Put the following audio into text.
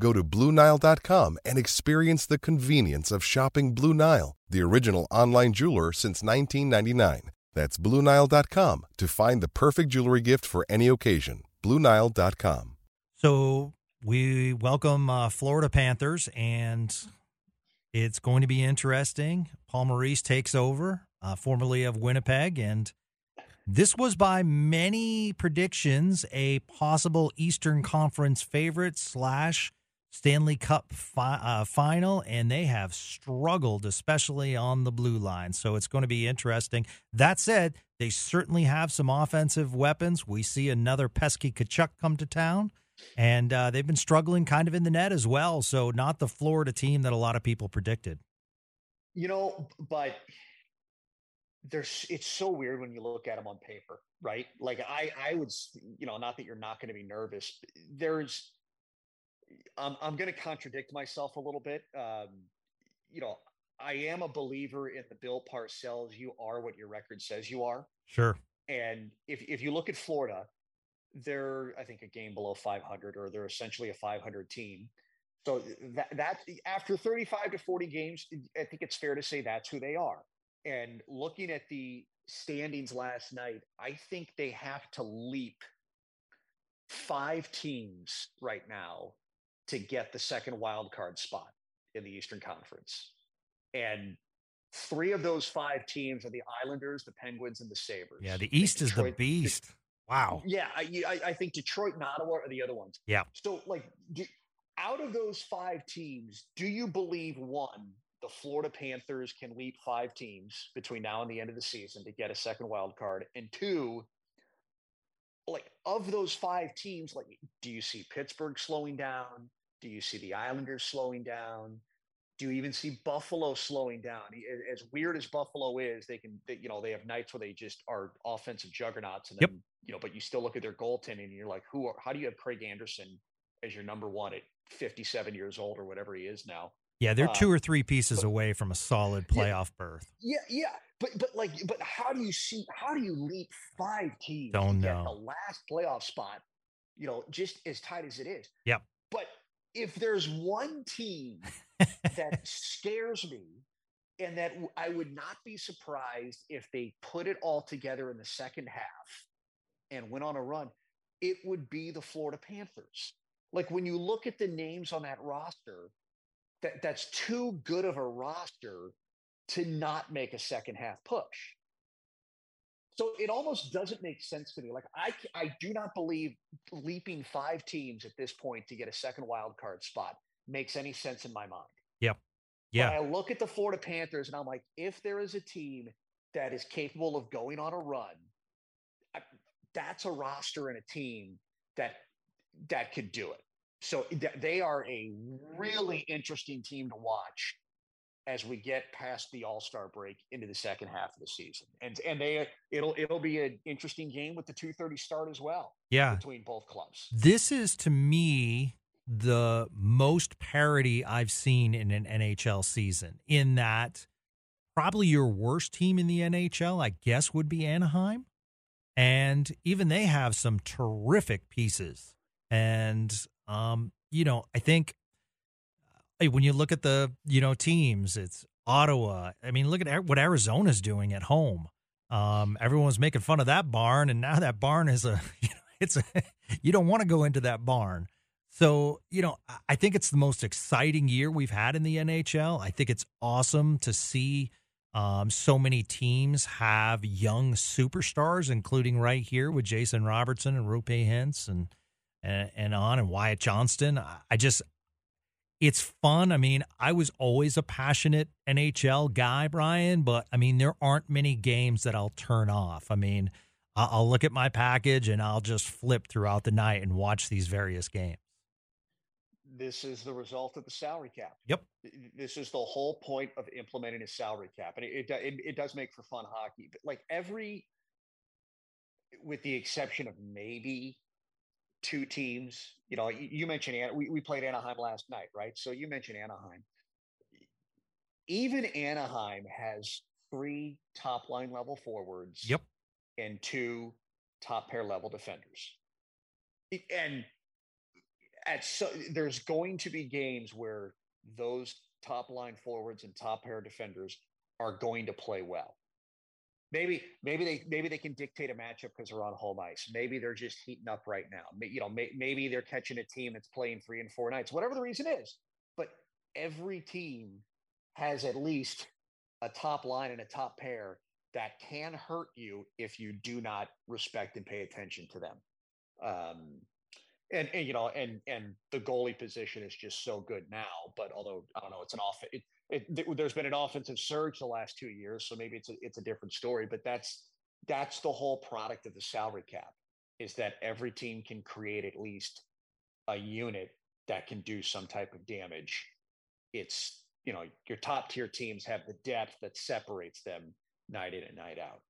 Go to BlueNile.com and experience the convenience of shopping Blue Nile, the original online jeweler since 1999. That's BlueNile.com to find the perfect jewelry gift for any occasion. BlueNile.com. So we welcome uh, Florida Panthers, and it's going to be interesting. Paul Maurice takes over, uh, formerly of Winnipeg, and this was by many predictions a possible Eastern Conference favorite slash Stanley Cup fi- uh, final, and they have struggled, especially on the blue line. So it's going to be interesting. That said, they certainly have some offensive weapons. We see another pesky Tkachuk come to town, and uh, they've been struggling kind of in the net as well. So not the Florida team that a lot of people predicted. You know, but there's it's so weird when you look at them on paper, right? Like I I would, you know, not that you're not going to be nervous. There's I'm, I'm going to contradict myself a little bit. Um, you know, I am a believer in the Bill Parcells. You are what your record says you are. Sure. And if if you look at Florida, they're I think a game below 500, or they're essentially a 500 team. So that that after 35 to 40 games, I think it's fair to say that's who they are. And looking at the standings last night, I think they have to leap five teams right now to get the second wild card spot in the Eastern Conference. And three of those five teams are the Islanders, the Penguins, and the Sabres. Yeah, the East Detroit, is the beast. Wow. Yeah, I, I, think Detroit and Ottawa are the other ones. Yeah. So, like, do, out of those five teams, do you believe one, the Florida Panthers can leap five teams between now and the end of the season to get a second wild card? And two, like, of those five teams, like, do you see Pittsburgh slowing down? Do you see the Islanders slowing down? Do you even see Buffalo slowing down? As weird as Buffalo is, they can, they, you know, they have nights where they just are offensive juggernauts, and then, yep. you know, but you still look at their goaltending, and you're like, who? Are, how do you have Craig Anderson as your number one at 57 years old or whatever he is now? Yeah, they're two uh, or three pieces but, away from a solid playoff yeah, berth. Yeah, yeah, but but like, but how do you see? How do you leap five teams Don't to know. get the last playoff spot? You know, just as tight as it is. Yep. If there's one team that scares me and that I would not be surprised if they put it all together in the second half and went on a run, it would be the Florida Panthers. Like when you look at the names on that roster, that that's too good of a roster to not make a second half push. So it almost doesn't make sense to me. Like I, I do not believe leaping five teams at this point to get a second wild card spot makes any sense in my mind. Yep. Yeah. But I look at the Florida Panthers and I'm like, if there is a team that is capable of going on a run, I, that's a roster and a team that that could do it. So th- they are a really interesting team to watch as we get past the All Star break into the second half of the season, and and they it'll it'll be an interesting game with the two thirty start as well. Yeah, between both clubs. This is to me the most parity I've seen in an NHL season. In that, probably your worst team in the NHL, I guess, would be Anaheim, and even they have some terrific pieces. And um, you know, I think when you look at the you know teams, it's Ottawa. I mean, look at what Arizona's doing at home. Um, everyone's making fun of that barn, and now that barn is a you know, it's a you don't want to go into that barn. So you know, I think it's the most exciting year we've had in the NHL. I think it's awesome to see um, so many teams have young superstars, including right here with Jason Robertson and Roope Hintz and and, and on, and Wyatt Johnston. I just, it's fun. I mean, I was always a passionate NHL guy, Brian, but I mean, there aren't many games that I'll turn off. I mean, I'll look at my package and I'll just flip throughout the night and watch these various games. This is the result of the salary cap. Yep. This is the whole point of implementing a salary cap, and it it, it does make for fun hockey. But like every, with the exception of maybe two teams. You know, you, mentioned we, we played Anaheim last night, right? So you mentioned Anaheim. Even Anaheim has three top line level forwards. Yep. And two top pair level defenders. And at so there's going to be games where those top line forwards and top pair defenders are going to play well. Maybe maybe they maybe they can dictate a matchup because they're on home ice. Maybe they're just heating up right now. You know, may, maybe they're catching a team that's playing three and four nights. Whatever the reason is, but every team has at least a top line and a top pair that can hurt you if you do not respect and pay attention to them. Um, and, and you know, and and the goalie position is just so good now. But although I don't know, it's an off. It, it, there's been an offensive surge the last two years, so maybe it's a, it's a different story. But that's that's the whole product of the salary cap is that every team can create at least a unit that can do some type of damage. It's you know your top tier teams have the depth that separates them night in and night out.